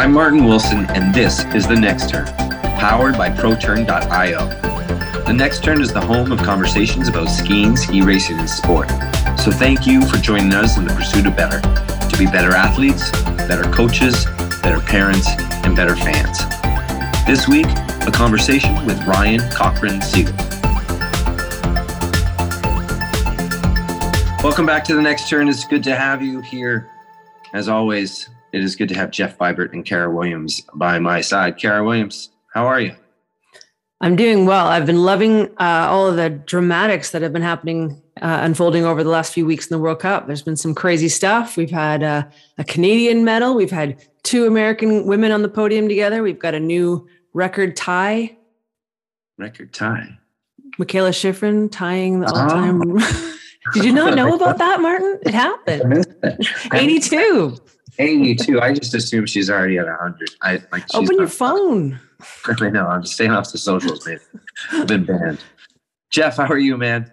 I'm Martin Wilson, and this is The Next Turn, powered by ProTurn.io. The Next Turn is the home of conversations about skiing, ski racing, and sport. So thank you for joining us in the pursuit of better to be better athletes, better coaches, better parents, and better fans. This week, a conversation with Ryan Cochran Siegle. Welcome back to the next turn. It's good to have you here. As always, it is good to have Jeff Vibert and Cara Williams by my side. Cara Williams, how are you? I'm doing well. I've been loving uh, all of the dramatics that have been happening, uh, unfolding over the last few weeks in the World Cup. There's been some crazy stuff. We've had uh, a Canadian medal. We've had two American women on the podium together. We've got a new record tie. Record tie. Mikaela Shiffrin tying the all-time. Oh. Did you not know about that, Martin? It happened. 82. 82. I just assume she's already at 100. I like. Open your phone. I know. I'm staying off the socials, man. I've been banned. Jeff, how are you, man?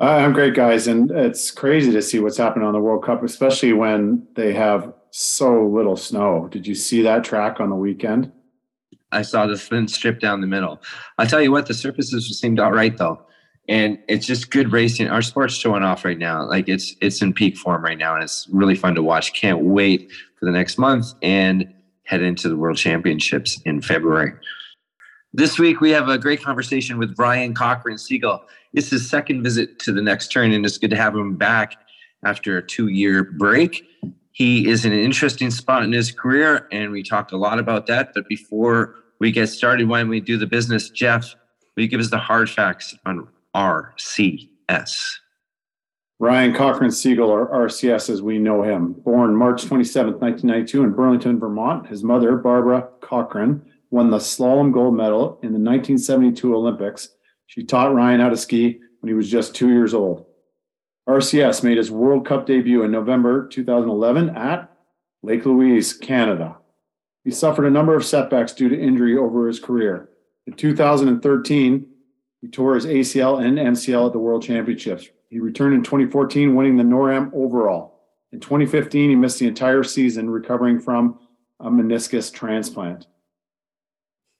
Uh, I'm great, guys, and it's crazy to see what's happening on the World Cup, especially when they have so little snow. Did you see that track on the weekend? I saw the thin strip down the middle. I tell you what, the surfaces seemed all right though and it's just good racing. Our sport's showing off right now. Like it's it's in peak form right now, and it's really fun to watch. Can't wait for the next month and head into the World Championships in February. This week we have a great conversation with Ryan Cochran Siegle. It's his second visit to the next turn, and it's good to have him back after a two-year break. He is in an interesting spot in his career, and we talked a lot about that. But before we get started, why don't we do the business, Jeff, will you give us the hard facts on RCS. Ryan Cochran Siegle, or RCS as we know him, born March 27, 1992, in Burlington, Vermont. His mother, Barbara Cochran, won the slalom gold medal in the 1972 Olympics. She taught Ryan how to ski when he was just two years old. RCS made his World Cup debut in November 2011 at Lake Louise, Canada. He suffered a number of setbacks due to injury over his career. In 2013, he tore his ACL and MCL at the World Championships. He returned in 2014, winning the NORAM overall. In 2015, he missed the entire season recovering from a meniscus transplant.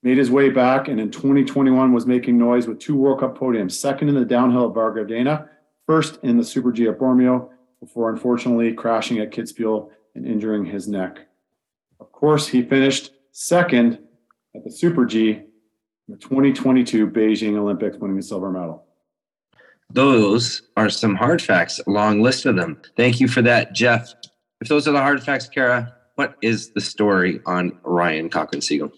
Made his way back, and in 2021 was making noise with two World Cup podiums, second in the downhill at Val Gardena, first in the Super G at Bormio, before unfortunately crashing at Kitzbühel and injuring his neck. Of course, he finished second at the Super G the 2022 Beijing Olympics winning a silver medal. Those are some hard facts, a long list of them. Thank you for that, Jeff. If those are the hard facts, Cara, what is the story on Ryan Cochran Siegle?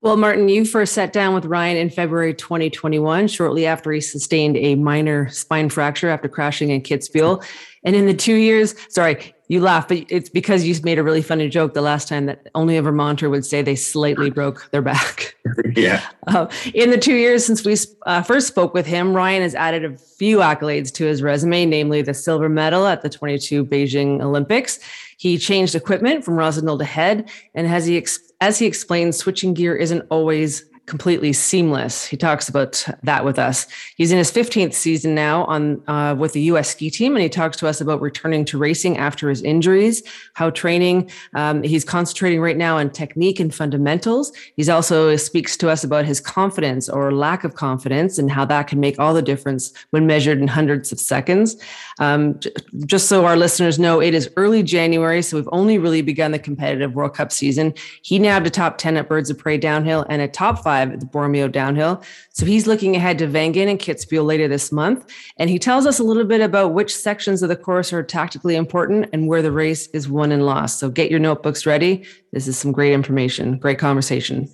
Well, Martin, you first sat down with Ryan in February 2021, shortly after he sustained a minor spine fracture after crashing in Kitzbühel. And in the two years, sorry, you laugh, but it's because you made a really funny joke the last time that only a Vermonter would say they slightly broke their back. yeah. Uh, in the two years since we uh, first spoke with him, Ryan has added a few accolades to his resume, namely the silver medal at the 22 Beijing Olympics. He changed equipment from Rossignol to Head, and as he ex- as he explains, switching gear isn't always completely seamless. He talks about that with us. He's in his 15th season now on uh, with the U.S. ski team, and he talks to us about returning to racing after his injuries, how training. Um, he's concentrating right now on technique and fundamentals. He's also speaks to us about his confidence or lack of confidence and how that can make all the difference when measured in hundreds of seconds. Um, j- just so our listeners know, it is early January, so we've only really begun the competitive World Cup season. He nabbed a top 10 at Birds of Prey downhill and a top five five at the Bormio Downhill. So he's looking ahead to Wengen and Kitzbühel later this month. And he tells us a little bit about which sections of the course are tactically important and where the race is won and lost. So get your notebooks ready. This is some great information, great conversation.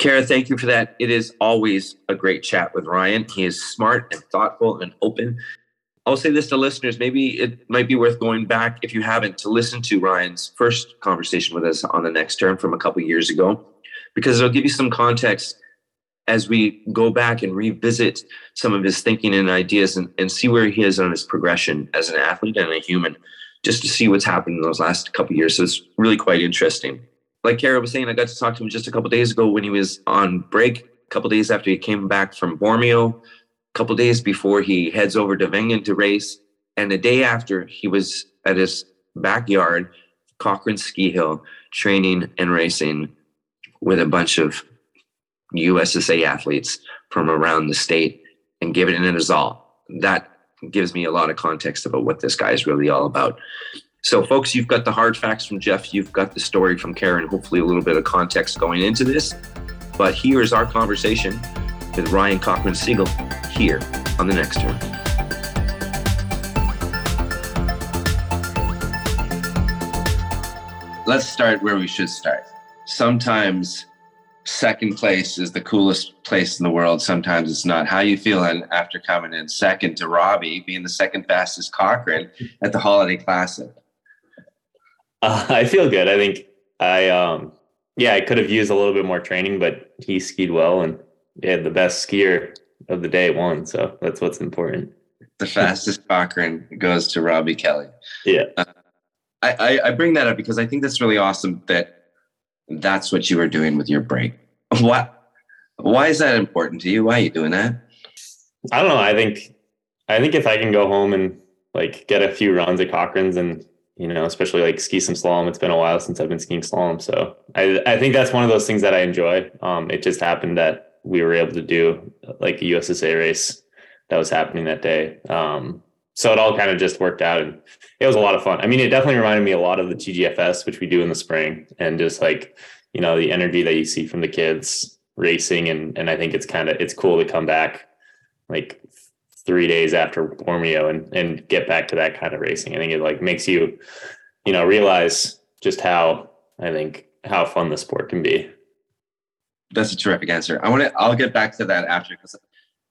Cara, thank you for that. It is always a great chat with Ryan. He is smart and thoughtful and open. I'll say this to listeners maybe it might be worth going back, if you haven't, to listen to Ryan's first conversation with us on the next turn from a couple years ago because it'll give you some context as we go back and revisit some of his thinking and ideas and, and see where he is on his progression as an athlete and a human, just to see what's happened in those last couple years. So it's really quite interesting. Like Cara was saying, I got to talk to him just a couple days ago when he was on break, a couple days after he came back from Bormio, a couple days before he heads over to Wengen to race, and the day after he was at his backyard Cochran Ski Hill training and racing with a bunch of USSA athletes from around the state and giving it his all. That gives me a lot of context about what this guy is really all about. So, folks, you've got the hard facts from Jeff, you've got the story from Karen, hopefully, a little bit of context going into this. But here's our conversation with Ryan Cochran Siegle here on the next turn. Let's start where we should start. Sometimes second place is the coolest place in the world. Sometimes it's not. How you feeling after coming in second to Robbie, being the second fastest Cochran at the Holiday Classic? Uh, I feel good. I think I, um, yeah, I could have used a little bit more training, but he skied well and yeah, the best skier of the day won. So that's what's important. The fastest Cochran goes to Robby Kelley. Yeah. Uh, I, I bring that up because I think that's really awesome that that's what you were doing with your break. What? Why is that important to you? Why are you doing that? I don't know. I think I think if I can go home and like get a few runs at Cochran's and you know, especially like ski some slalom. It's been a while since I've been skiing slalom, so I I think that's one of those things that I enjoy. Um, it just happened that we were able to do like a USSA race that was happening that day. Um, so it all kind of just worked out and it was a lot of fun. I mean, it definitely reminded me a lot of the TGFS, which we do in the spring and just like, you know, the energy that you see from the kids racing. And, and I think it's kind of, it's cool to come back like three days after Bormio and, and get back to that kind of racing. I think it like makes you, you know, realize just how, I think, how fun the sport can be. That's a terrific answer. I want to, I'll get back to that after because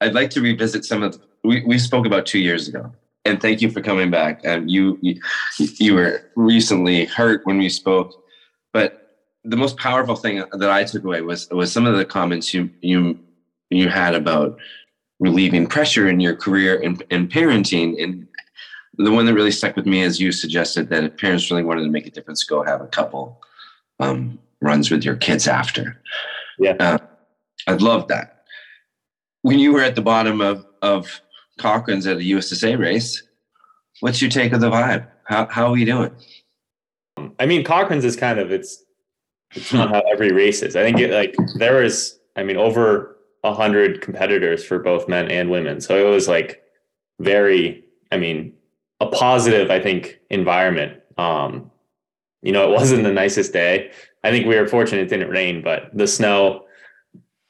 I'd like to revisit some of, we, we spoke about two years ago and thank you for coming back. And you, you, you were recently hurt when we spoke, but the most powerful thing that I took away was was some of the comments you you you had about relieving pressure in your career and, and parenting. And the one that really stuck with me is you suggested that if parents really wanted to make a difference, go have a couple um, runs with your kids after. Yeah, uh, I love that. When you were at the bottom of of Cochran's at a USSA race. What's your take of the vibe? How how are we doing? I mean, Cochran's is kind of it's it's not how every race is. I think it like there is. I mean, over a hundred competitors for both men and women, so it was like very. I mean, a positive. I think environment. Um, you know, it wasn't the nicest day. I think we were fortunate it didn't rain, but the snow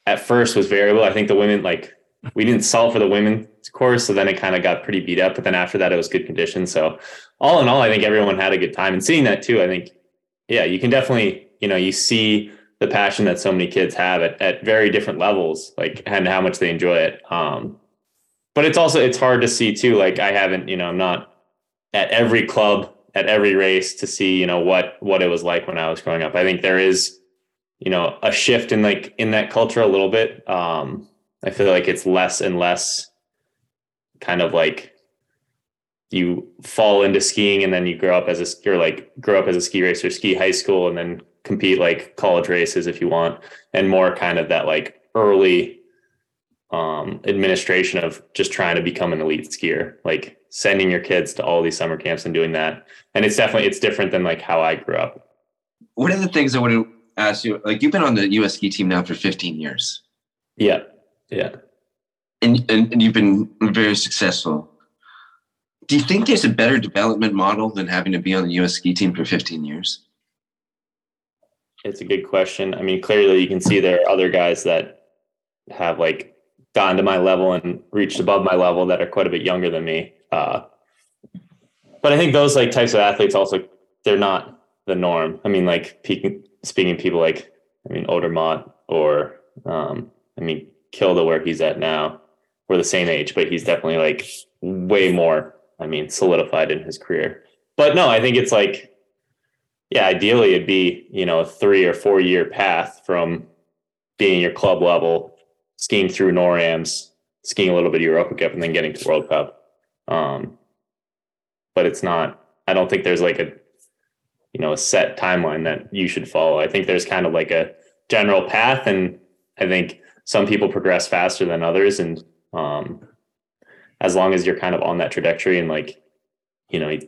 at first was variable. I think the women like we didn't salt for the women's course, so then it kind of got pretty beat up. But then after that, it was good condition. So all in all, I think everyone had a good time. And seeing that too, I think, yeah, you can definitely, you know, you see the passion that so many kids have at, at very different levels, like and how much they enjoy it. Um, but it's also it's hard to see too. Like I haven't, you know, I'm not at every club at every race to see, you know, what what it was like when I was growing up. I think there is, you know, a shift in like in that culture a little bit. Um, I feel like it's less and less kind of like you fall into skiing and then you grow up as a you're like grow up as a ski racer, ski high school, and then compete like college races if you want, and more kind of that like early um, administration of just trying to become an elite skier, like sending your kids to all these summer camps and doing that. And it's definitely it's different than like how I grew up. One of the things I want to ask you, like you've been on the US ski team now for 15 years. Yeah. Yeah. And, and, and you've been very successful. Do you think there's a better development model than having to be on the US ski team for 15 years? It's a good question. I mean, clearly you can see there are other guys that have like gotten to my level and reached above my level that are quite a bit younger than me. Uh, but I think those like types of athletes also they're not the norm. I mean, like peaking, speaking people like I mean Odermatt or um, I mean Kilde where he's at now. We're the same age, but he's definitely like way more, I mean, solidified in his career. But no, I think it's like, yeah, ideally it'd be, you know, a three or four year path from being your club level, skiing through NORAMs, skiing a little bit of Europa Cup, and then getting to World Cup. Um, but it's not, I don't think there's like a, you know, a set timeline that you should follow. I think there's kind of like a general path. And I think some people progress faster than others and um, as long as you're kind of on that trajectory and like you know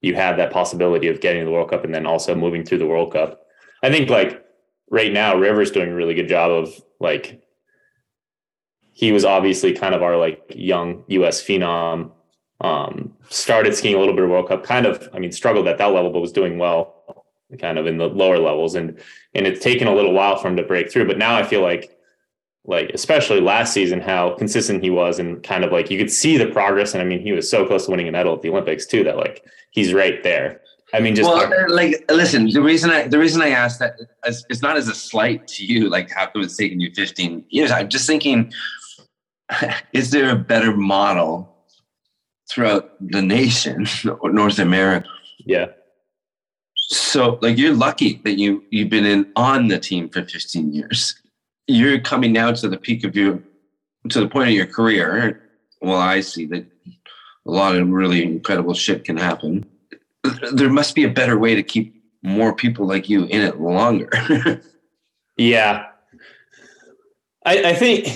you have that possibility of getting the World Cup and then also moving through the World Cup. I think like right now, Rivers doing a really good job of like he was obviously kind of our like young US phenom. Um, started skiing a little bit of World Cup, kind of, I mean, struggled at that level, but was doing well kind of in the lower levels. And and it's taken a little while for him to break through. But now I feel like like especially last season, how consistent he was and kind of like you could see the progress. And I mean, he was so close to winning a medal at the Olympics too, that like he's right there. I mean, just well, uh, like listen, the reason I the reason I asked that is, it's not as a slight to you, like how come it's taken you 15 years. I'm just thinking, is there a better model throughout the nation North America? Yeah. So like you're lucky that you you've been in on the team for 15 years you're coming now to the peak of your to the point of your career. Well i see that a lot of really incredible shit can happen. There must be a better way to keep more people like you in it longer. Yeah. I, I think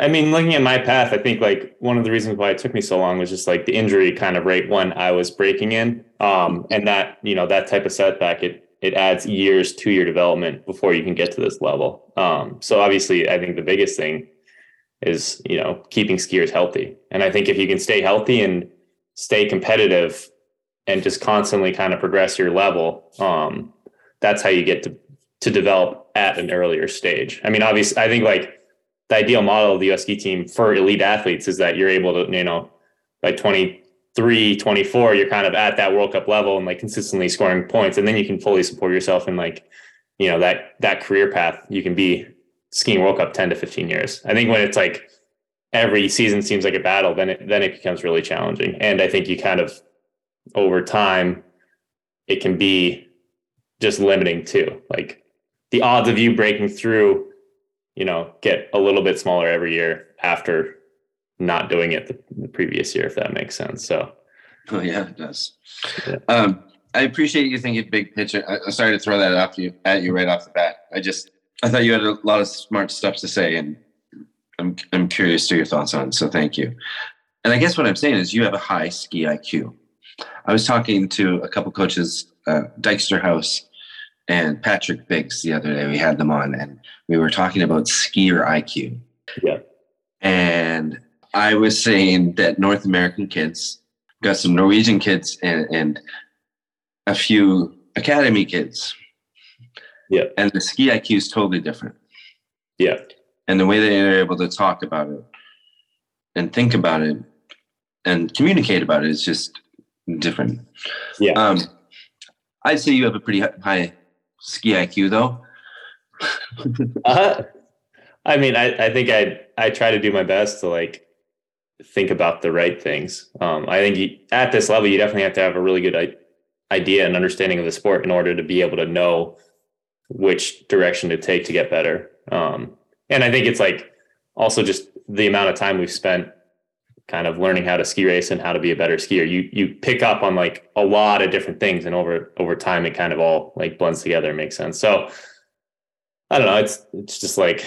i mean looking at my path i think like one of the reasons why it took me so long was just like the injury kind of right when i was breaking in. Um and that you know that type of setback it it adds years to your development before you can get to this level. Um, so obviously, I think the biggest thing is you know keeping skiers healthy, and I think if you can stay healthy and stay competitive and just constantly kind of progress your level, um, that's how you get to to develop at an earlier stage. I mean, obviously, I think like the ideal model of the US ski team for elite athletes is that you're able to you know by 20 three, 24, you're kind of at that World Cup level and like consistently scoring points. And then you can fully support yourself in like, you know, that that career path. You can be skiing World Cup 10 to 15 years. I think when it's like every season seems like a battle, then it then it becomes really challenging. And I think you kind of over time it can be just limiting too. Like the odds of you breaking through, you know, get a little bit smaller every year after not doing it the, the previous year, if that makes sense. So, oh yeah, it does. Yeah. Um, I appreciate you thinking big picture. I, am sorry to throw that off you at you right off the bat. I just I thought you had a lot of smart stuff to say, and I'm I'm curious to your thoughts on. So thank you. And I guess what I'm saying is you have a high ski IQ. I was talking to a couple coaches, uh, Dykster House and Patrick Biggs the other day. We had them on, and we were talking about skier IQ. Yeah. And I was saying that North American kids got some Norwegian kids and, and a few academy kids. Yeah. And the ski IQ is totally different. Yeah. And the way they're able to talk about it and think about it and communicate about it is just different. Yeah. Um, I'd say you have a pretty high ski IQ though. uh, I mean, I, I think I I try to do my best to like think about the right things. Um, I think you, at this level, you definitely have to have a really good idea and understanding of the sport in order to be able to know which direction to take to get better. Um, and I think it's like also just the amount of time we've spent kind of learning how to ski race and how to be a better skier. You you pick up on like a lot of different things, and over over time, it kind of all like blends together and makes sense. So I don't know. It's it's just like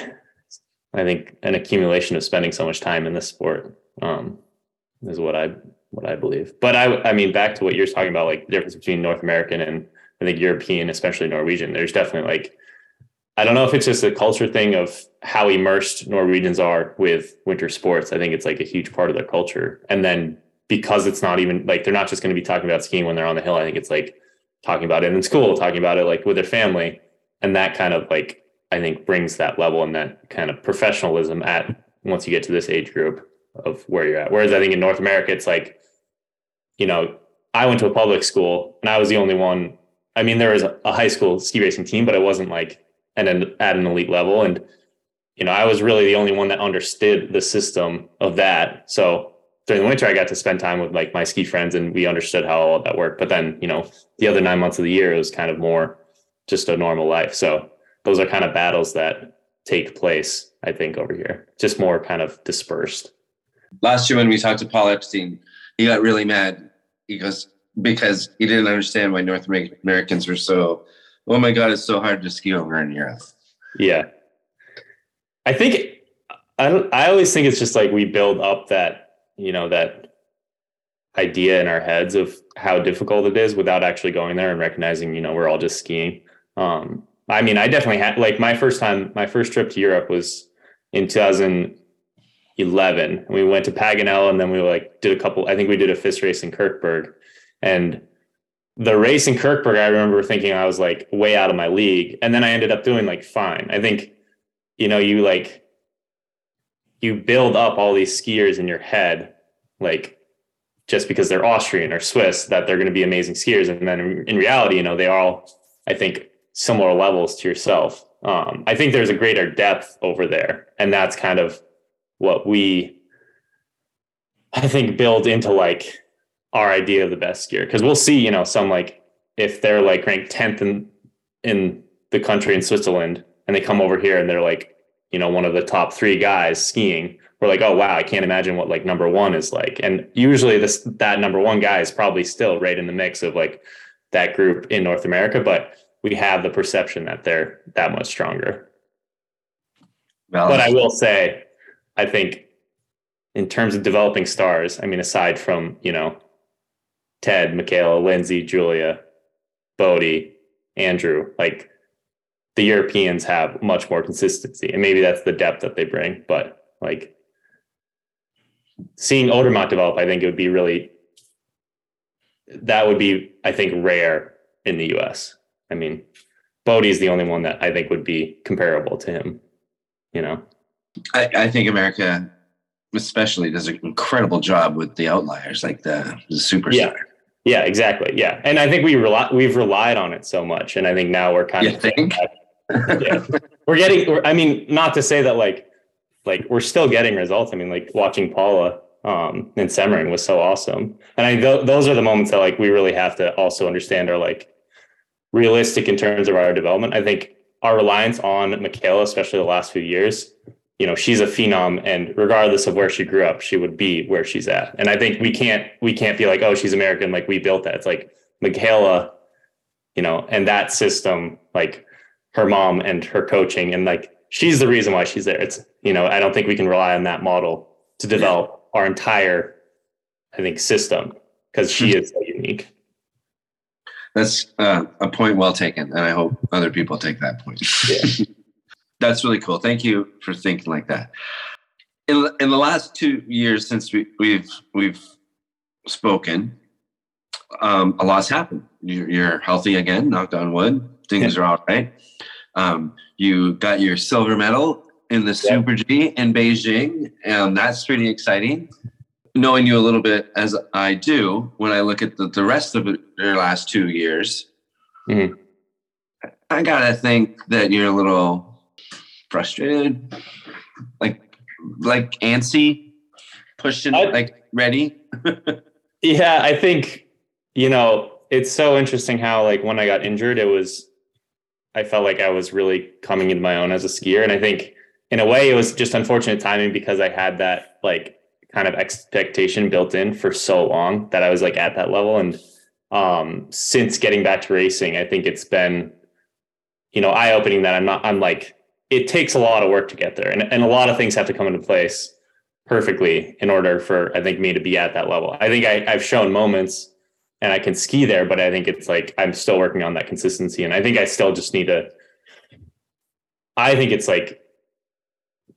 I think an accumulation of spending so much time in this sport um, is what I what I believe. But I I mean back to what you're talking about, like the difference between North American and I think European, especially Norwegian. There's definitely like I don't know if it's just a culture thing of how immersed Norwegians are with winter sports. I think it's like a huge part of their culture. And then because it's not even like they're not just going to be talking about skiing when they're on the hill. I think it's like talking about it in school, talking about it like with their family. And that kind of like I think brings that level and that kind of professionalism at once you get to this age group of where you're at. Whereas I think in North America, it's like, you know, I went to a public school and I was the only one. I mean, there was a, high school ski racing team, but I wasn't like an, an at an elite level. And, you know, I was really the only one that understood the system of that. So during the winter, I got to spend time with like my ski friends and we understood how all that worked. But then, you know, the other nine months of the year, it was kind of more just a normal life. So those are kind of battles that take place, I think, over here, just more kind of dispersed last year when we talked to Paul Epstein, he got really mad. He goes because he didn't understand why North Americans were so. Oh my God, it's so hard to ski over in Europe. Yeah, I think I I always think it's just like we build up that you know that idea in our heads of how difficult it is without actually going there and recognizing, you know, we're all just skiing. Um, I mean, I definitely had like my first time, my first trip to Europe was in 2011. And we went to Paganel and then we like did a couple, I think we did a FIS race in Kirchberg. And the race in Kirchberg, I remember thinking I was like way out of my league. And then I ended up doing like fine. I think, you know, you like, you build up all these skiers in your head, like just because they're Austrian or Swiss, that they're going to be amazing skiers. And then in, reality, you know, they are all, I think, similar levels to yourself. Um, I think there's a greater depth over there. And that's kind of what we, I think, build into like our idea of the best skier. Cause we'll see, you know, some like if they're like ranked 10th in, in the country in Switzerland and they come over here and they're like, you know, one of the top three guys skiing, we're like, oh wow, I can't imagine what like number one is like. And usually this that number one guy is probably still right in the mix of like that group in North America, but we have the perception that they're that much stronger. Well, But I will say, I think in terms of developing stars, I mean, aside from, you know, Ted, Mikaela, Lindsay, Julia, Bodie, Andrew, like the Europeans have much more consistency. And maybe that's the depth that they bring. But like seeing Odermatt develop, I think it would be really that would be, I think, rare in the US. I mean, Bodie is the only one that I think would be comparable to him, you know? I, I think America, especially, does an incredible job with the outliers, like the, the superstar. Yeah. Yeah, exactly. Yeah. And I think we rely, we've relied on it so much. And I think now we're kind You of think? yeah. we're getting I mean, not to say that like like we're still getting results. I mean, like watching Paula um and Semmering was so awesome. And I th- those are the moments that like we really have to also understand are like realistic in terms of our development. I think our reliance on Mikaela, especially the last few years, you know, she's a phenom and regardless of where she grew up, she would be where she's at. And I think we can't we can't be like, oh, she's American, like we built that. It's like Mikaela, you know, and that system, like her mom and her coaching and like she's the reason why she's there. It's you know, I don't think we can rely on that model to develop our entire I think system because she is so unique. That's uh, a point well taken, and I hope other people take that point. Yeah. That's really cool. Thank you for thinking like that. In in the last two years since we, we've we've spoken, um, a lot's happened. You're, you're healthy again. Knocked on wood. Things are all right. Um, you got your silver medal in the Yeah. Super G in Beijing, and that's pretty exciting. Knowing you a little bit as I do, when I look at the, the rest of your last two years, Mhm. I gotta think that you're a little frustrated, like like antsy, pushing, I- like ready. Yeah, I think you know it's so interesting how like when I got injured, it was I felt like I was really coming into my own as a skier, and I think in a way it was just unfortunate timing because I had that like kind of expectation built in for so long that I was like at that level, and um, since getting back to racing, I think it's been you know eye opening that I'm not I'm like it takes a lot of work to get there, and and a lot of things have to come into place perfectly in order for I think me to be at that level. I think I, I've shown moments and I can ski there, but I think it's like I'm still working on that consistency. And I think I still just need to I think it's like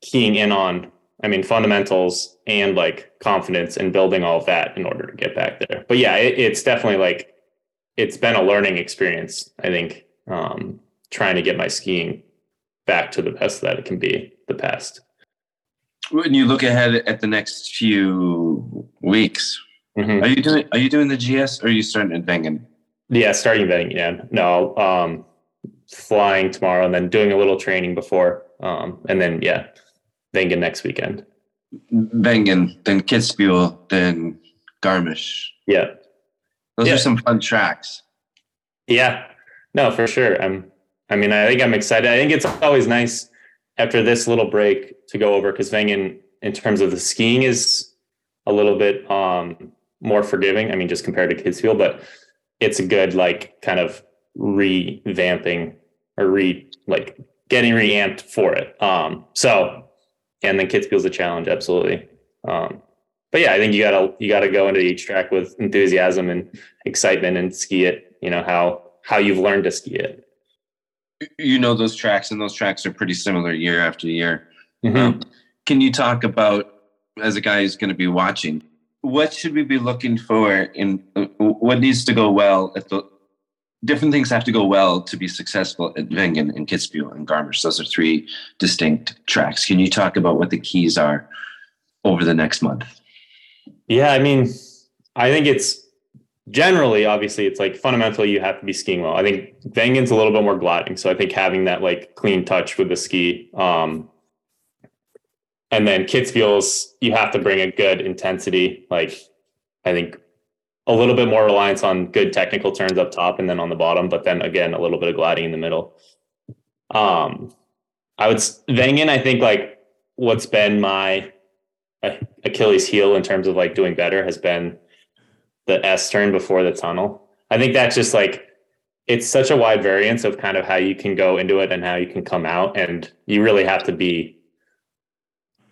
keying in on I mean fundamentals and like confidence and building all of that in order to get back there. But yeah, it, it's definitely like it's been a learning experience, I think, um, trying to get my skiing back to the best that it can be the past. When you look ahead at the next few weeks, Mhm. are you doing are you doing the GS or are you starting at Wengen? Yeah, starting betting again. No, um, flying tomorrow and then doing a little training before, um, and then yeah, Wengen next weekend. Wengen, then Kitzbühel, then Garmisch. Yeah, Those Yeah. are some fun tracks. yeah, no, for sure. I'm. I mean, I think I'm excited. I think it's always nice after this little break to go over because Wengen, in terms of the skiing, is a little bit um, more forgiving. I mean, just compared to Kids Kitzbühel, but it's a good like kind of revamping or re like getting reamped for it. Um, so, and then Kitzbühel's a challenge, absolutely. Um, but yeah, I think you gotta you gotta go into each track with enthusiasm and excitement and ski it. You know how how you've learned to ski it. You know those tracks, and those tracks are pretty similar year after year. Mm-hmm. Um, can you talk about, as a guy who's going to be watching, what should we be looking for in uh, what needs to go well at the different things have to go well to be successful at Wengen and Kitzbühel and Garmisch. Those are three distinct tracks. Can you talk about what the keys are over the next month? Yeah, I mean, I think it's generally obviously it's like fundamentally you have to be skiing well. I think Wengen's a little bit more gliding, so I think having that like clean touch with the ski. Um, and then Kitzbühel's you have to bring a good intensity. Like I think a little bit more reliance on good technical turns up top and then on the bottom, but then again a little bit of gliding in the middle. Um, I would Wengen. I think like what's been my Achilles heel in terms of like doing better has been the S turn before the tunnel. I think that's just like it's such a wide variance of kind of how you can go into it and how you can come out, and you really have to be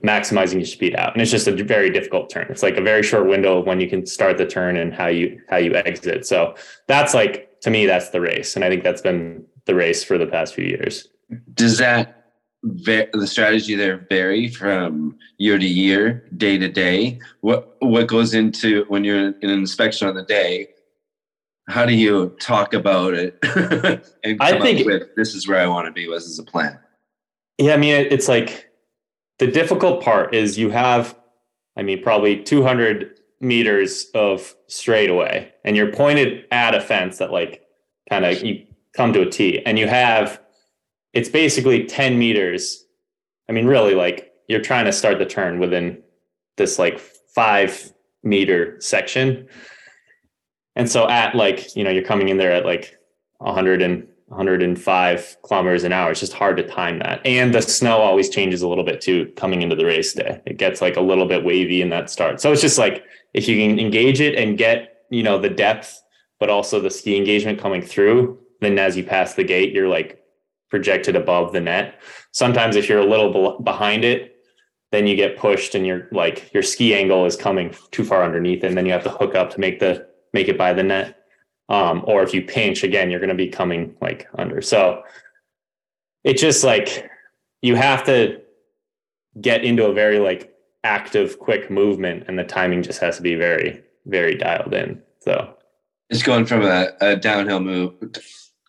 maximizing your speed out. And it's just a very difficult turn. It's like a very short window of when you can start the turn and how you how you exit. So that's like to me that's the race, and I think that's been the race for the past few years. Does that the strategy there vary from year to year, day to day? What what goes into when you're in an inspection on the day? How do you talk about it? and I think with, this is where I want to be. This is a plan. Yeah, I mean, it's like the difficult part is you have, I mean, probably 200 meters of straightaway, and you're pointed at a fence that like kind of you come to a T, and you have it's basically 10 meters. I mean, really, like you're trying to start the turn within this like five meter section. And so at like, you know, you're coming in there at like 100 and 105 kilometers an hour. It's just hard to time that. And the snow always changes a little bit too coming into the race day. It gets like a little bit wavy in that start. So it's just like if you can engage it and get, you know, the depth, but also the ski engagement coming through, then as you pass the gate, you're like projected above the net. Sometimes if you're a little behind it, then you get pushed and you're like your ski angle is coming too far underneath and then you have to hook up to make the make it by the net. Um, or if you pinch again, you're going to be coming like under. So it's just like you have to get into a very like active, quick movement, and the timing just has to be very, very dialed in. So it's going from a, a downhill move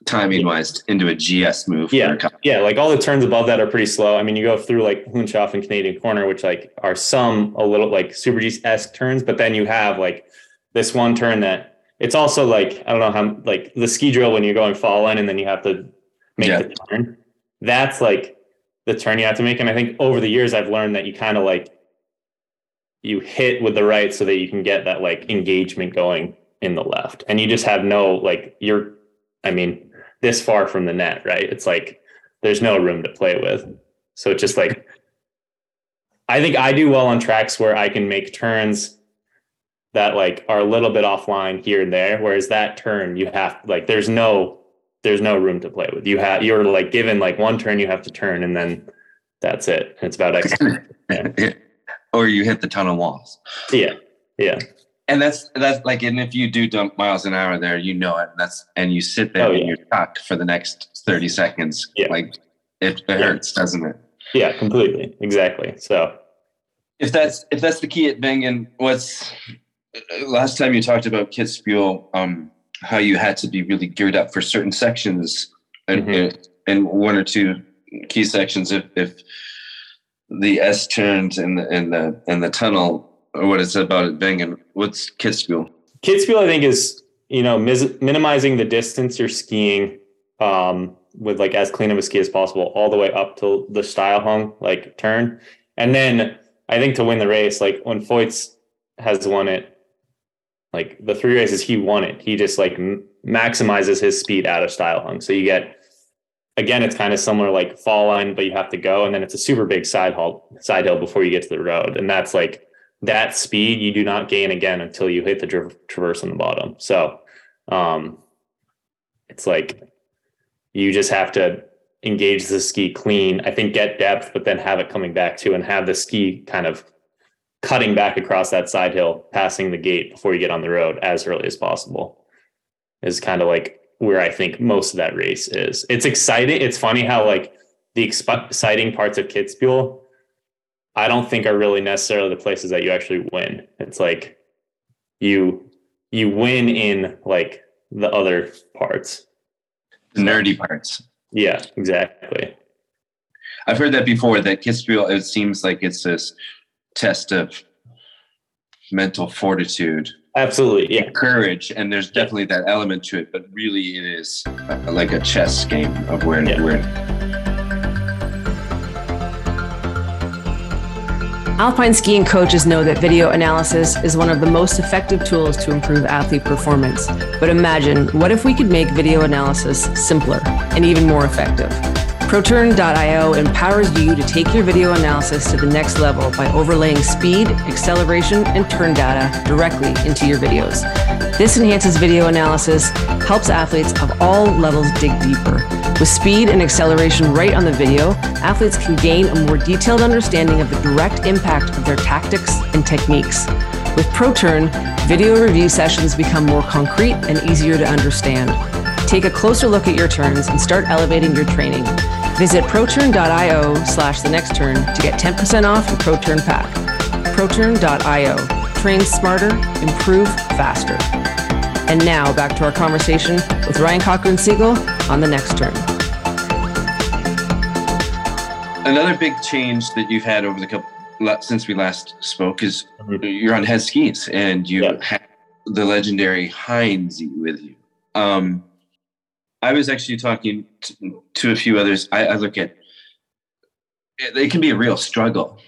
timing wise into a GS move. Yeah. Yeah. Like all the turns above that are pretty slow. I mean, you go through like Hundschopf and Canadian Corner, which like are some a little like super G esque turns, but then you have like this one turn that it's also like, I don't know how, like the ski drill when you're going fall in and then you have to make yeah. the turn. That's like the turn you have to make. And I think over the years, I've learned that you kind of like, you hit with the right so that you can get that like engagement going in the left and you just have no like you're i mean this far from the net, right? It's like there's no room to play with. So it's just like I think I do well on tracks where I can make turns that like are a little bit offline here and there. Whereas that turn you have like there's no there's no room to play with. You have you're like given like one turn you have to turn and then that's it. It's about yeah. or you hit the tunnel walls. Yeah. Yeah and that's that's like and if you do dump miles an hour there you know it that's and you sit there oh, and you're stuck for the next 30 seconds yeah. like it, it hurts doesn't it yeah completely exactly so if that's if that's the key at Wengen what's last time you talked about Kitzbühel um how you had to be really geared up for certain sections and mm-hmm. and one or two key sections if if the S turns and the and the and the tunnel or what it's about it being Wengen. What's Kitzbühel? Kitzbühel, I think, is you know mis- minimizing the distance you're skiing um, with like as clean of a ski as possible, all the way up to the Steilhang like turn, and then I think to win the race, like when Feuz has won it, like the three races he won it, he just like m- maximizes his speed out of Steilhang. So you get again, it's kind of similar like fall line, but you have to go, and then it's a super big side hill side hill before you get to the road, and that's like that speed you do not gain again until you hit the tra- traverse on the bottom. So um, it's like you just have to engage the ski clean. I think get depth, but then have it coming back to and have the ski kind of cutting back across that side hill, passing the gate before you get on the road as early as possible is kind of like where I think most of that race is. It's exciting. It's funny how like the exciting parts of Kitzbühel, I don't think are really necessarily the places that you actually win. It's like you you win in like the other parts. The nerdy parts. Yeah, exactly. I've heard that before that Kitzbühel, it seems like it's this test of mental fortitude. Absolutely. Yeah. Courage. And there's definitely that element to it, but really it is uh, like a chess game of where, yeah. where Alpine skiing coaches know that video analysis is one of the most effective tools to improve athlete performance. But imagine, what if we could make video analysis simpler and even more effective? ProTurn.io empowers you to take your video analysis to the next level by overlaying speed, acceleration, and turn data directly into your videos. This enhances video analysis, helps athletes of all levels dig deeper. With speed and acceleration right on the video, athletes can gain a more detailed understanding of the direct impact of their tactics and techniques. With ProTurn, video review sessions become more concrete and easier to understand. Take a closer look at your turns and start elevating your training. Visit proturn.io slash the next turn to get 10% off your ProTurn pack. Proturn.io. Train smarter, improve faster. And now back to our conversation with Ryan Cochran Siegle on the next turn. Another big change that you've had over the couple since we last spoke is mm-hmm. you're on head skis and you yeah. have the legendary Heinz with you. Um, I was actually talking to, to a few others. I, I, look at it can be a real struggle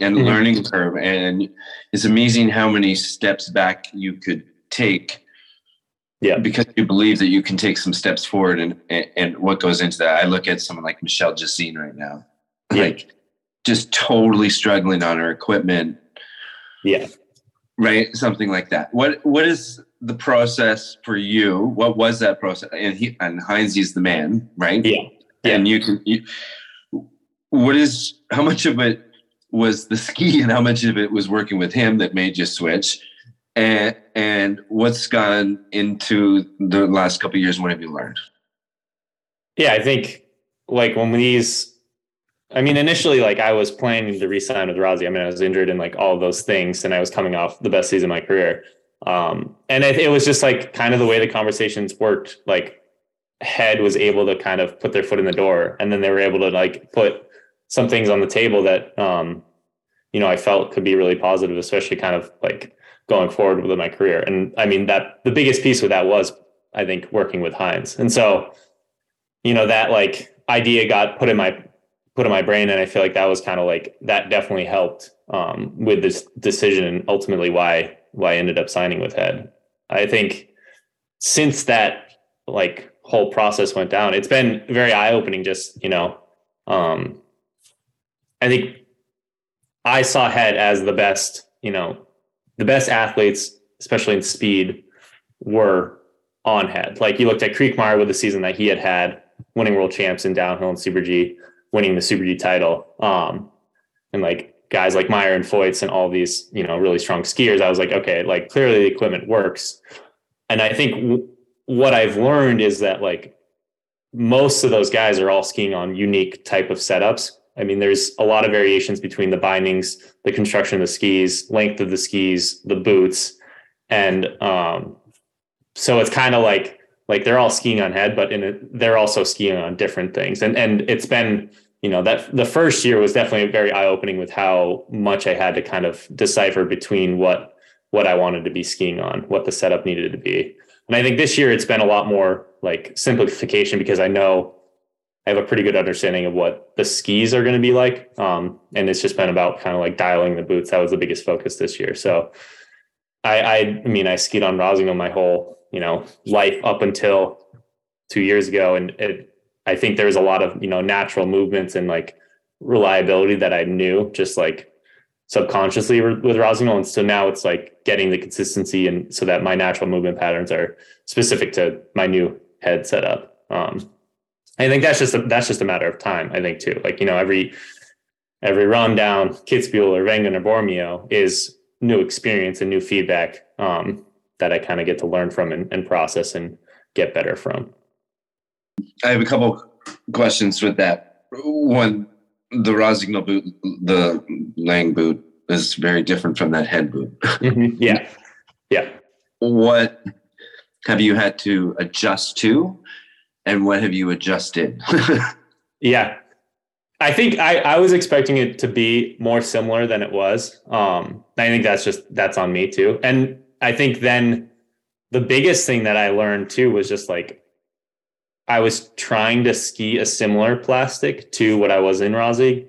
and mm-hmm. learning curve, and it's amazing how many steps back you could take yeah. Because you believe that you can take some steps forward and, and, and what goes into that. I look at someone like Michelle Gisin right now, yeah. like just totally struggling on her equipment. Yeah. Right. Something like that. What, what is the process for you? What was that process? And he, and Heinz is the man, right? Yeah. yeah. And you can, you, what is, how much of it was the ski and how much of it was working with him that made you switch? and and what's gone into the last couple years what have you learned yeah i think like when these i mean initially like i was planning to resign with Rossi. i mean i was injured in like all those things and i was coming off the best season of my career um, and it, it was just like kind of the way the conversations worked like head was able to kind of put their foot in the door and then they were able to like put some things on the table that um, you know i felt could be really positive especially kind of like going forward with my career. And I mean that the biggest piece with that was I think working with Heinz. And so, you know, that like idea got put in my put in my brain and I feel like that was kind of like that definitely helped um, with this decision and ultimately why why I ended up signing with Head. I think since that like whole process went down, it's been very eye opening. Just you know, um, I think I saw Head as the best you know the best athletes, especially in speed, were on head. Like you looked at Kriechmayr with the season that he had had, winning world champs in downhill and Super G, winning the Super G title. Um, and like guys like Mayer and Feuz and all these, you know, really strong skiers, I was like, okay, like clearly the equipment works. And I think w- what I've learned is that like most of those guys are all skiing on unique type of setups I mean, there's a lot of variations between the bindings, the construction of the skis, length of the skis, the boots, and um, so it's kind of like like they're all skiing on head, but in a, they're also skiing on different things. And and it's been you know that the first year was definitely very eye opening with how much I had to kind of decipher between what what I wanted to be skiing on, what the setup needed to be. And I think this year it's been a lot more like simplification because I know I have a pretty good understanding of what the skis are going to be like. Um, and it's just been about kind of like dialing the boots. That was the biggest focus this year. So I, I, mean, I skied on Rossignol my whole, you know, life up until two years ago. And it, I think there's a lot of, you know, natural movements and like reliability that I knew just like subconsciously with Rossignol. And so now it's like getting the consistency and so that my natural movement patterns are specific to my new head setup. Um, I think that's just a, that's just a matter of time. I think too. Like you know, every every run down Kitzbühel or Wengen or Bormio is new experience and new feedback um, that I kind of get to learn from and, and process and get better from. I have a couple questions with that. One, the Rossignol boot, the Lange boot is very different from that head boot. Mhm. Yeah. Yeah. What have you had to adjust to, and what have you adjusted? Yeah. I think I, I was expecting it to be more similar than it was. Um, I think that's just that's on me too. And I think then the biggest thing that I learned too was just like I was trying to ski a similar plastic to what I was in Rossi,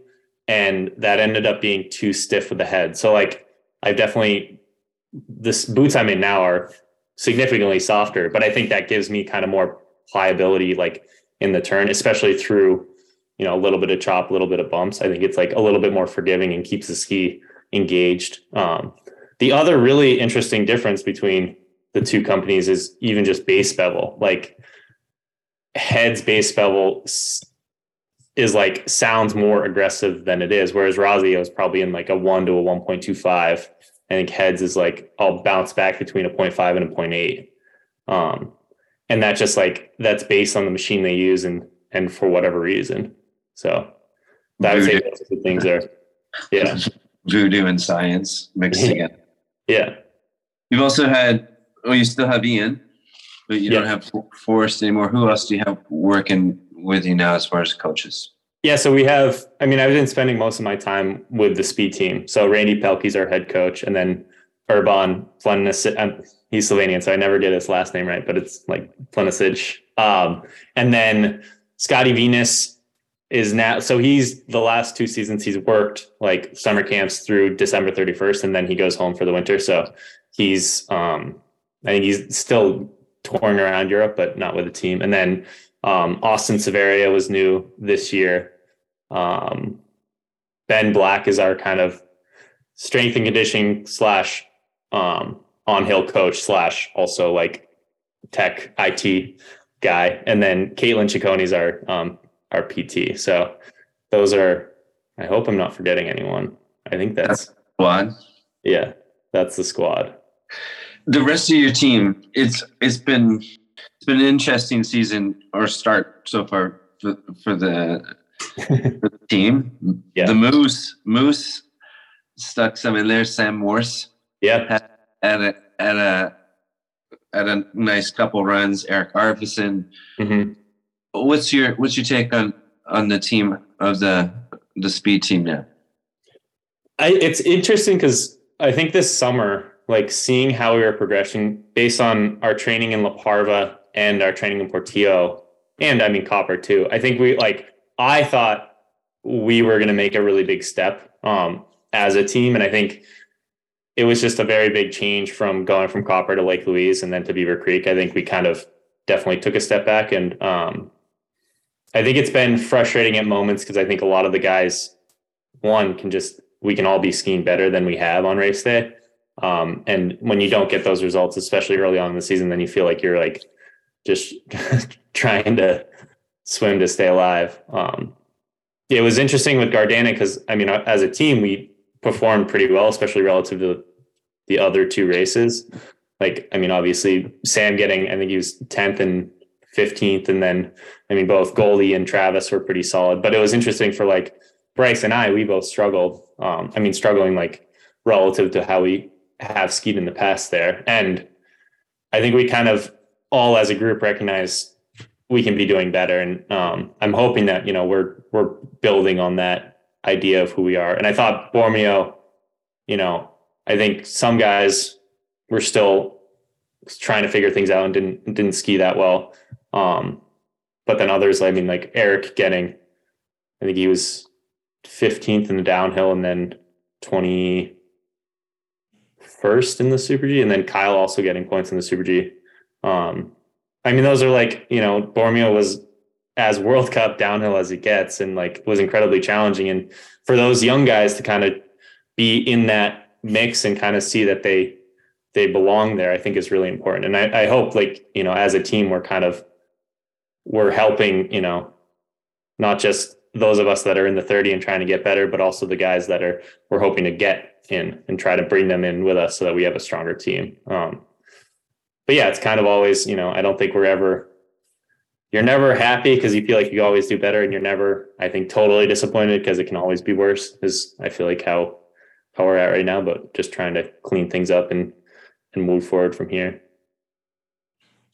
and that ended up being too stiff with the head. So like I've definitely this boots I'm in now are significantly softer, but I think that gives me kind of more pliability like in the turn, especially through you know a little bit of chop, a little bit of bumps. I think it's like a little bit more forgiving and keeps the ski engaged. Um, the other really interesting difference between the two companies is even just base bevel. Like heads base bevel is like sounds more aggressive than it is, whereas Razio is probably in like a one to a one point two five. I think heads is like I'll bounce back between a 0.5 and a 0.8. Um, and that just like that's based on the machine they use and and for whatever reason. So that would say Voodoo. those are the things are yeah. Voodoo and science mixed together. Yeah. You've also had, oh you still have Ian, but you don't have Forrest anymore. Who else do you have working with you now as far as coaches? Yeah, so we have. I mean, I've been spending most of my time with the speed team. So Randy Pelkey's our head coach, and then Urban Plenisic. Um, he's Slovenian, so I never get his last name right, but it's like Plenisic. Um, and then Scotty Venus is now. So he's the last two seasons he's worked like summer camps through December thirty first, and then he goes home for the winter. So he's. Um, I think he's still touring around Europe, but not with a team. And then um, Austin Severia was new this year. Um, ben Black is our kind of strength and conditioning slash um, on hill coach slash also like tech IT guy, and then Caitlin Ciccone is our um, our PT. So those are. I hope I'm not forgetting anyone. I think that's one. yeah, that's the squad. The rest of your team, it's it's been it's been an interesting season or start so far for, for the for the team. Yeah. The Moose Moose stuck some in there. Sam Morse Yeah, at a at a at a nice couple runs. Erik Arvidsson. Mhm. What's your what's your take on on the team of the the speed team now? I, it's interesting because I think this summer, like seeing how we were progressing based on our training in La Parva and our training in Portillo, and I mean Copper too. I think we like I thought we were going to make a really big step um, as a team, and I think it was just a very big change from going from Copper to Lake Louise and then to Beaver Creek. I think we kind of definitely took a step back, and um, I think it's been frustrating at moments because I think a lot of the guys, one, can just we can all be skiing better than we have on race day. Um, and when you don't get those results, especially early on in the season, then you feel like you're like just trying to swim to stay alive. Um, it was interesting with Gardena because I mean, as a team, we performed pretty well, especially relative to the other two races. Like, I mean, obviously, Sam getting, I think he was 10th and 15th. And then, I mean, both Goldie and Travis were pretty solid. But it was interesting for like Bryce and I, we both struggled. Um, I mean, struggling like relative to how we have skied in the past there. And I think we kind of all as a group recognize we can be doing better. And um, I'm hoping that, you know, we're, we're building on that idea of who we are. And I thought Bormio, you know, I think some guys were still trying to figure things out and didn't, didn't ski that well. Um, but then others, I mean, like Eric getting, I think he was 15th in the downhill and then 21st in the Super G, and then Kyle also getting points in the Super G. Um, I mean, those are like, you know, Bormio was as World Cup downhill as it gets and like was incredibly challenging. And for those young guys to kind of be in that mix and kind of see that they they belong there, I think is really important. And I, I hope like, you know, as a team, we're kind of we're helping, you know, not just those of us that are in the 30 and trying to get better, but also the guys that are we're hoping to get in and try to bring them in with us so that we have a stronger team. Um, but yeah, it's kind of always, you know, I don't think we're ever you're never happy because you feel like you always do better and you're never, I think, totally disappointed because it can always be worse, is I feel like how how we're at right now, but just trying to clean things up and and move forward from here.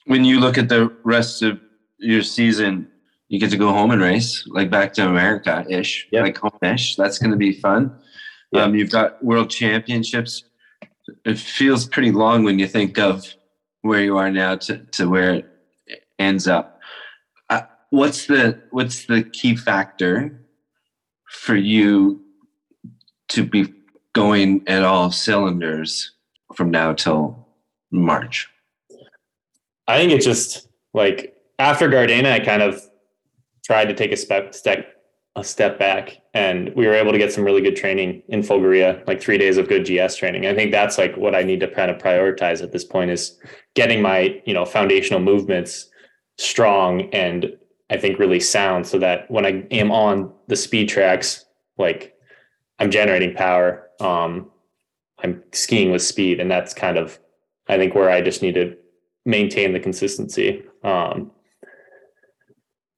When you look at the rest of your season, you get to go home and race, like back to America ish, Yep. like home ish. That's going to be fun. Yeah. Um, you've got world championships. It feels pretty long when you think of where you are now to, to where it ends up. Uh, what's the what's the key factor for you to be going at all cylinders from now till March? I think it's just like after Gardena, I kind of tried to take a step step a step back, and we were able to get some really good training in Folgaria, like three days of good GS training. I think that's like what I need to kind of prioritize at this point is getting my you know foundational movements strong and I think really sound, so that when I am on the speed tracks, like I'm generating power. Um, I'm skiing with speed, and that's kind of I think where I just need to maintain the consistency. Um,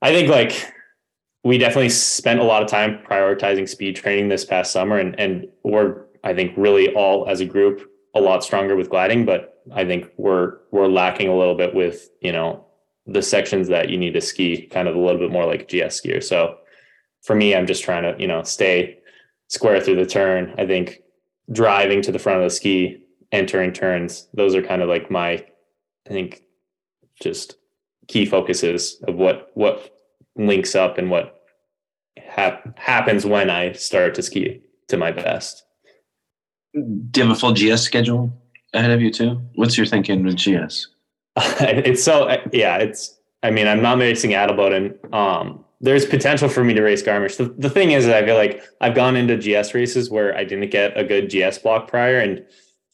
I think like we definitely spent a lot of time prioritizing speed training this past summer, and and we're I think really all as a group a lot stronger with gliding, but I think we're we're lacking a little bit with you know the sections that you need to ski kind of a little bit more like GS skier. So for me, I'm just trying to you know stay square through the turn. I think driving to the front of the ski, entering turns, those are kind of like my I think just key focuses of what what links up and what hap- happens when I start to ski to my best. Do you have a full GS schedule ahead of you too? What's your thinking with GS? it's so yeah, it's I mean I'm not racing Adelboden. Um, there's potential for me to race Garmisch. The, the thing is, I feel like I've gone into GS races where I didn't get a good GS block prior, and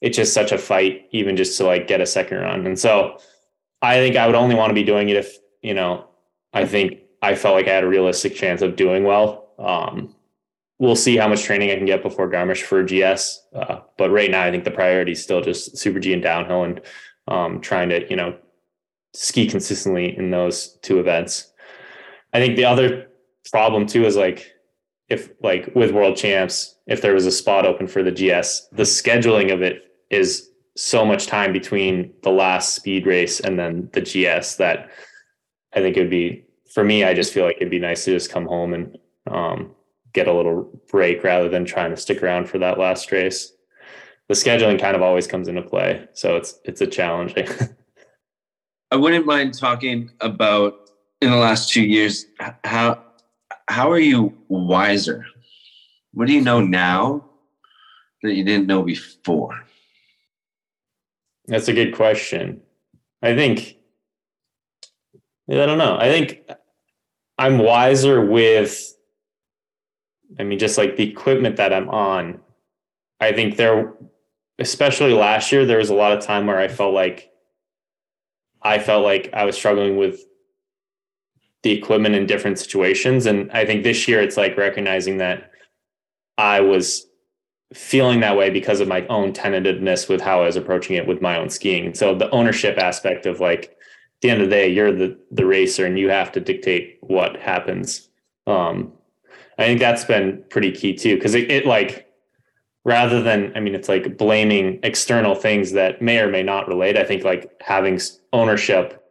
it's just such a fight, even just to like get a second run. And so I think I would only want to be doing it if you know I think I felt like I had a realistic chance of doing well. Um, we'll see how much training I can get before Garmisch for GS. Uh, but right now, I think the priority is still just Super G and downhill, and um, trying to you know ski consistently in those two events. I think the other problem too is like if like with world champs, if there was a spot open for the GS, the scheduling of it is so much time between the last speed race and then the GS that I think it would be for me. I just feel like it'd be nice to just come home and um, get a little break rather than trying to stick around for that last race. The scheduling kind of always comes into play, so it's it's a challenge. I wouldn't mind talking about in the last two years how how are you wiser? What do you know now that you didn't know before? That's a good question. I think I don't know. I think I'm wiser with I mean just like the equipment that I'm on. I think there especially last year there was a lot of time where I felt like I felt like I was struggling with the equipment in different situations and I think this year it's like recognizing that I was feeling that way because of my own tentativeness with how I was approaching it with my own skiing. So the ownership aspect of like at the end of the day, you're the the racer and you have to dictate what happens. Um, I think that's been pretty key too, because it, it like rather than I mean it's like blaming external things that may or may not relate. I think like having ownership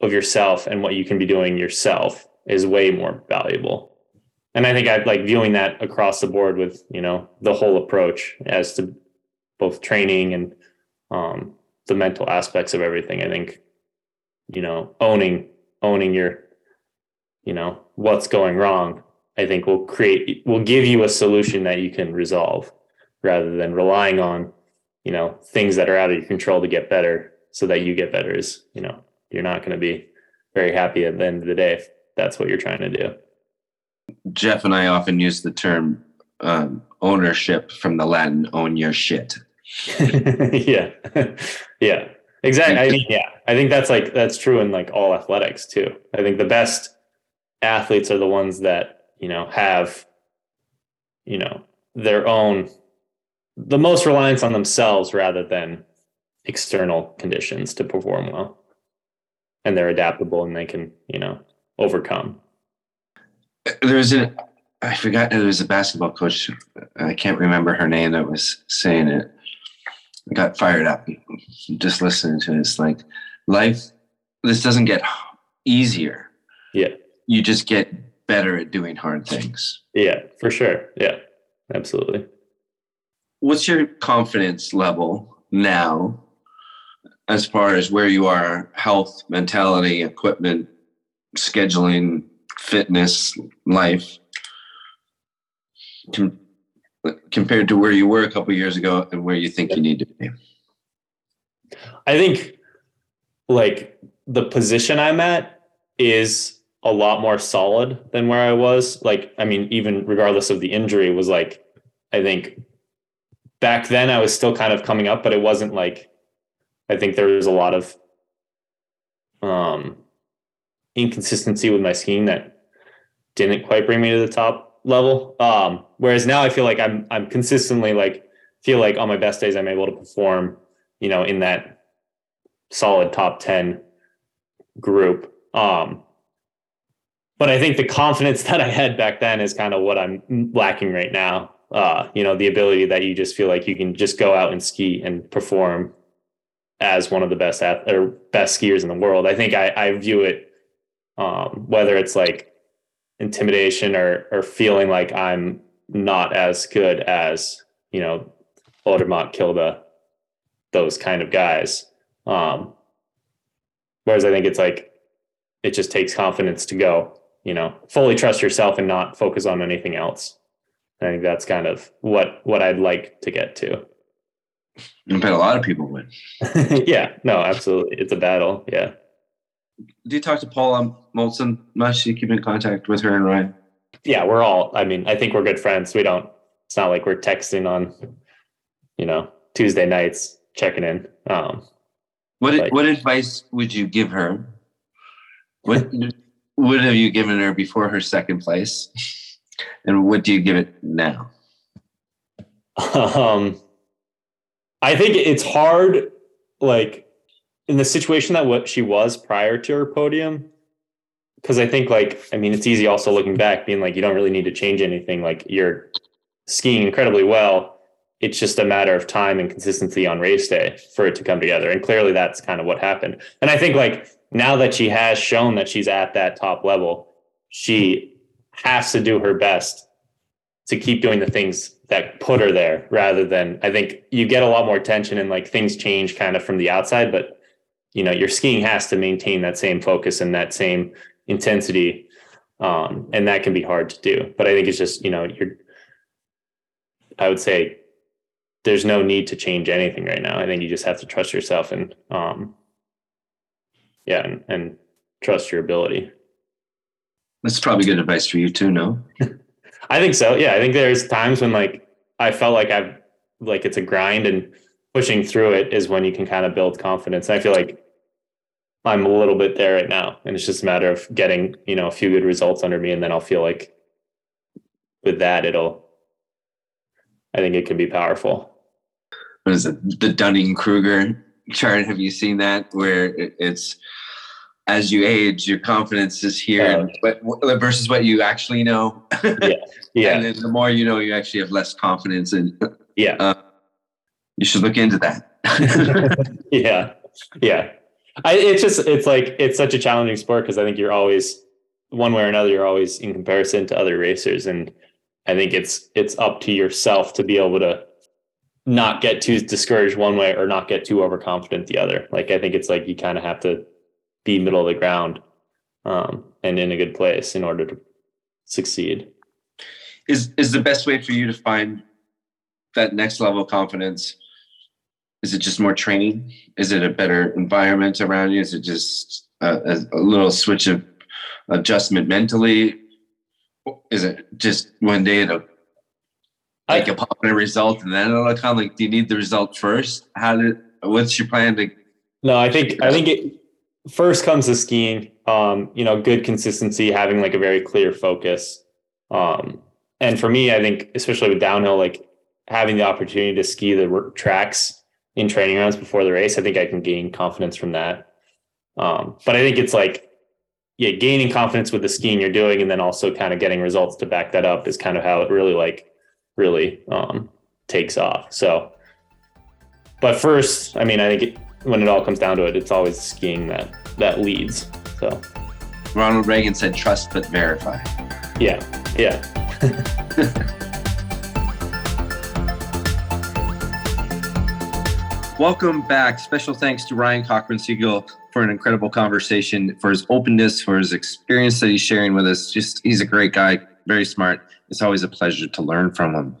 of yourself and what you can be doing yourself is way more valuable and I think I'd like viewing that across the board with you know the whole approach as to both training and um, the mental aspects of everything. I think you know owning owning your you know what's going wrong. I think will create will give you a solution that you can resolve rather than relying on you know things that are out of your control to get better so that you get better is you know you're not going to be very happy at the end of the day if that's what you're trying to do. Jeff and I often use the term um, ownership from the Latin "own your shit." yeah yeah exactly i mean yeah i think that's like that's true in like all athletics too i think the best athletes are the ones that you know, have, you know, their own, the most reliance on themselves rather than external conditions to perform well. And they're adaptable and they can, you know, overcome. There's a, I forgot, there was a basketball coach. I can't remember her name that was saying it. I got fired up just listening to it. It's like life, this doesn't get easier. Yeah. You just get better at doing hard things. Yeah, for sure. Yeah, absolutely. What's your confidence level now as far as where you are, health, mentality, equipment, scheduling, fitness, life, com- compared to where you were a couple years ago and where you think you need to be? I think like the position I'm at is a lot more solid than where I was. Like, I mean, even regardless of the injury, was like, I think back then I was still kind of coming up, but it wasn't like, I think there was a lot of um, inconsistency with my skiing that didn't quite bring me to the top level. Um, whereas now I feel like I'm, I'm consistently like, feel like on my best days, I'm able to perform, you know, in that solid top 10 group. Um, but I think the confidence that I had back then is kind of what I'm lacking right now. Uh, you know, the ability that you just feel like you can just go out and ski and perform as one of the best ath- or best skiers in the world. I think I, I view it, um, whether it's like intimidation or, or feeling like I'm not as good as, you know, Odermatt, Kilde, those kind of guys. Um, whereas I think it's like, it just takes confidence to go, you know, fully trust yourself and not focus on anything else. I think that's kind of what what I'd like to get to. I bet a lot of people would. yeah, no, absolutely. It's a battle. Yeah. Do you talk to Paula Moltzan much? Do you keep in contact with her and Ryan? Yeah, we're all, I mean, I think we're good friends. We don't, it's not like we're texting on, you know, Tuesday nights checking in. Um, What Like- what advice would you give her? What what have you given her before her second place, and what do you give it now? um, I think it's hard, like in the situation that what she was prior to her podium, because I think like I mean it's easy also looking back, being like you don't really need to change anything. Like you're skiing incredibly well. It's just a matter of time and consistency on race day for it to come together, and clearly that's kind of what happened. And I think like now that she has shown that she's at that top level, she has to do her best to keep doing the things that put her there rather than I think you get a lot more tension and like things change kind of from the outside, but you know, your skiing has to maintain that same focus and that same intensity. Um, and that can be hard to do. But I think it's just, you know, you're I would say there's no need to change anything right now. I think you just have to trust yourself and um yeah, and, and trust your ability. That's probably good advice for you too. No, I think so. Yeah, I think there's times when like I felt like I've like it's a grind and pushing through it is when you can kind of build confidence. I feel like I'm a little bit there right now, and it's just a matter of getting you know a few good results under me, and then I'll feel like with that it'll. I think it can be powerful. what is it? The Dunning Kruger chart. Have you seen that? Where it's as you age, your confidence is here, but versus what you actually know. Yeah, Yeah. And then the more you know, you actually have less confidence, and yeah, uh, you should look into that. yeah, yeah. I, it's just it's like it's such a challenging sport because I think you're always one way or another you're always in comparison to other racers, and I think it's it's up to yourself to be able to not get too discouraged one way or not get too overconfident the other. Like I think it's like you kind of have to be middle of the ground um, and in a good place in order to succeed. is is the best way for you to find that next level of confidence is it just more training is it a better environment around you is it just a, a, little switch of adjustment mentally is it just one day it'll like a pop in a result and then it'll come like do you need the result first how did what's your plan to No, I think I think it first comes the skiing. Um, you know, good consistency, having like a very clear focus. Um, and for me, I think especially with downhill, like having the opportunity to ski the tracks in training rounds before the race, I think I can gain confidence from that. Um, but I think it's like, yeah, gaining confidence with the skiing you're doing, and then also kind of getting results to back that up is kind of how it really like really um, takes off. So, but first, I mean, I think it, when it all comes down to it, it's always skiing that that leads. So, Ronald Reagan said, "Trust but verify." Yeah, yeah. Welcome back. Special thanks to Ryan Cochran Siegle for an incredible conversation, for his openness, for his experience that he's sharing with us. Just he's a great guy, very smart. It's always a pleasure to learn from him.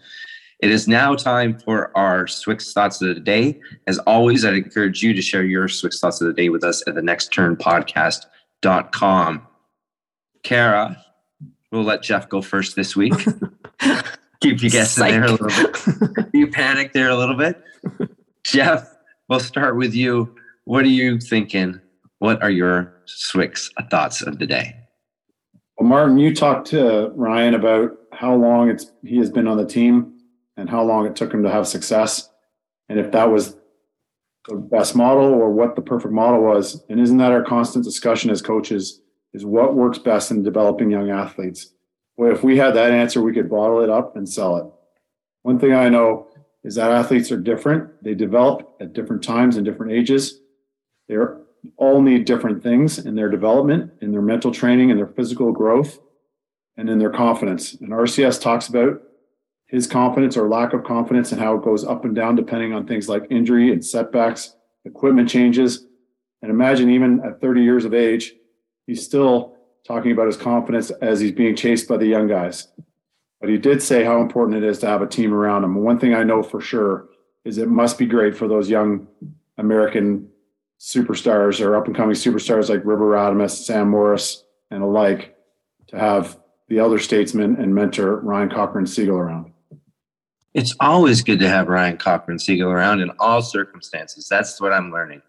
It is now time for our Swix thoughts of the day. As always, I'd encourage you to share your Swix thoughts of the day with us at the next turn podcast.com. Cara, we'll let Jeff go first this week. Keep you guessing Psych. there a little bit. you panic there a little bit. Jeff, we'll start with you. What are you thinking? What are your Swix thoughts of the day? Well, Martin, you talked to Ryan about how long it's he has been on the team and how long it took him to have success, and if that was the best model or what the perfect model was. And isn't that our constant discussion as coaches? Is what works best in developing young athletes? Well, if we had that answer, we could bottle it up and sell it. One thing I know is that athletes are different. They develop at different times and different ages. They all need different things in their development, in their mental training, in their physical growth, and in their confidence. And RCS talks about his confidence or lack of confidence and how it goes up and down depending on things like injury and setbacks, equipment changes. And imagine even at 30 years of age, he's still talking about his confidence as he's being chased by the young guys. But he did say how important it is to have a team around him. One thing I know for sure is it must be great for those young American superstars or up and coming superstars like River Radamus, Sam Morse, and alike to have the elder statesman and mentor Ryan Cochran Siegle around. It's always good to have Ryan Cochran Siegle around in all circumstances. That's what I'm learning.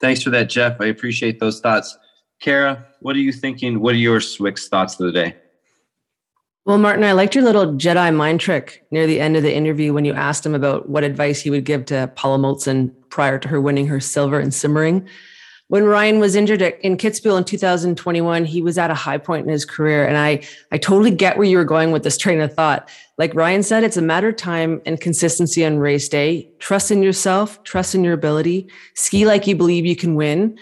Thanks for that, Jeff. I appreciate those thoughts. Cara, what are you thinking? What are your Swix thoughts of the day? Well, Martin, I liked your little Jedi mind trick near the end of the interview when you asked him about what advice he would give to Paula Moltzan prior to her winning her silver in Semmering. When Ryan was injured in Kitzbühel in 2021, he was at a high point in his career. And I, I totally get where you were going with this train of thought. Like Ryan said, it's a matter of time and consistency on race day. Trust in yourself, trust in your ability, ski like you believe you can win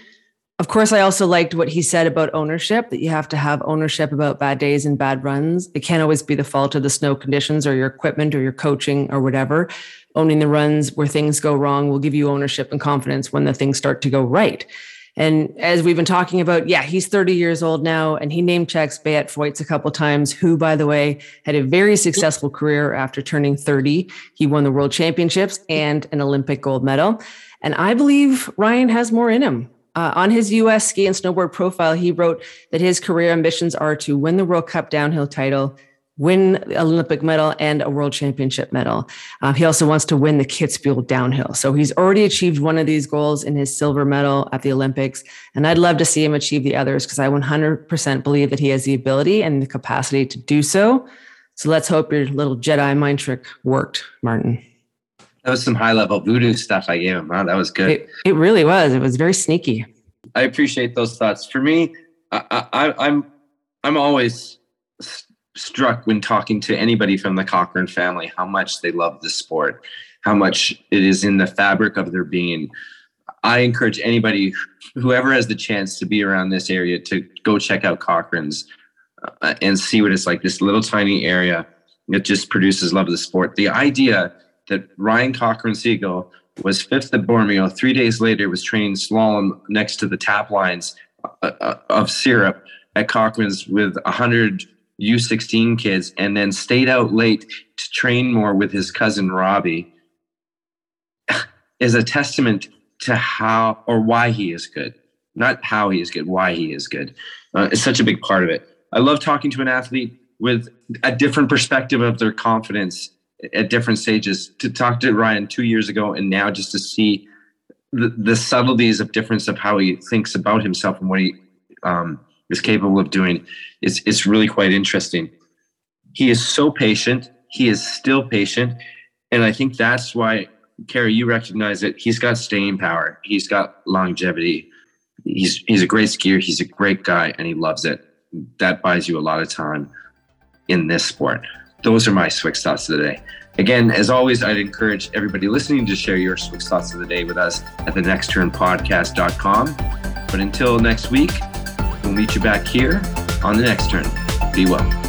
of course, I also liked what he said about ownership that you have to have ownership about bad days and bad runs. It can't always be the fault of the snow conditions or your equipment or your coaching or whatever. Owning the runs where things go wrong will give you ownership and confidence when the things start to go right. And as we've been talking about, yeah, he's 30 years old now, and he name checks Beat Feuz a couple times, who, by the way, had a very successful career after turning 30. He won the world championships and an Olympic gold medal. And I believe Ryan has more in him. Uh, on his U.S. ski and snowboard profile, he wrote that his career ambitions are to win the World Cup downhill title, win the Olympic medal, and a World Championship medal. Uh, he also wants to win the Kitzbühel downhill. So he's already achieved one of these goals in his silver medal at the Olympics, and I'd love to see him achieve the others because I 100% believe that he has the ability and the capacity to do so. So let's hope your little Jedi mind trick worked, Martin. That was some high level voodoo stuff I gave him. Wow, that was good. It, it really was. It was very sneaky. I appreciate those thoughts. For me, I, I, I'm I'm always struck when talking to anybody from the Cochran family how much they love the sport, how much it is in the fabric of their being. I encourage anybody, whoever has the chance to be around this area, to go check out Cochran's uh, and see what it's like. This little tiny area that just produces love of the sport. The idea that Ryan Cochran Siegle was fifth at Bormio. Three days later, was training slalom next to the tap lines uh, uh of syrup at Cochran's with 100 U16 kids, and then stayed out late to train more with his cousin Robby, is a testament to how or why he is good. Not how he is good, why he is good. Uh, it's such a big part of it. I love talking to an athlete with a different perspective of their confidence at different stages to talk to Ryan two years ago and now just to see the, the subtleties of difference of how he thinks about himself and what he um, is capable of doing is it's really quite interesting. He is so patient. He is still patient. And I think that's why, Carrie, you recognize it. He's got staying power. He's got longevity. He's he's a great skier. He's a great guy, and he loves it. That buys you a lot of time in this sport. Those are my Swix thoughts of the day. Again, as always, I'd encourage everybody listening to share your Swix thoughts of the day with us at the nextturnpodcast.com. But until next week, we'll meet you back here on the next turn. Be well.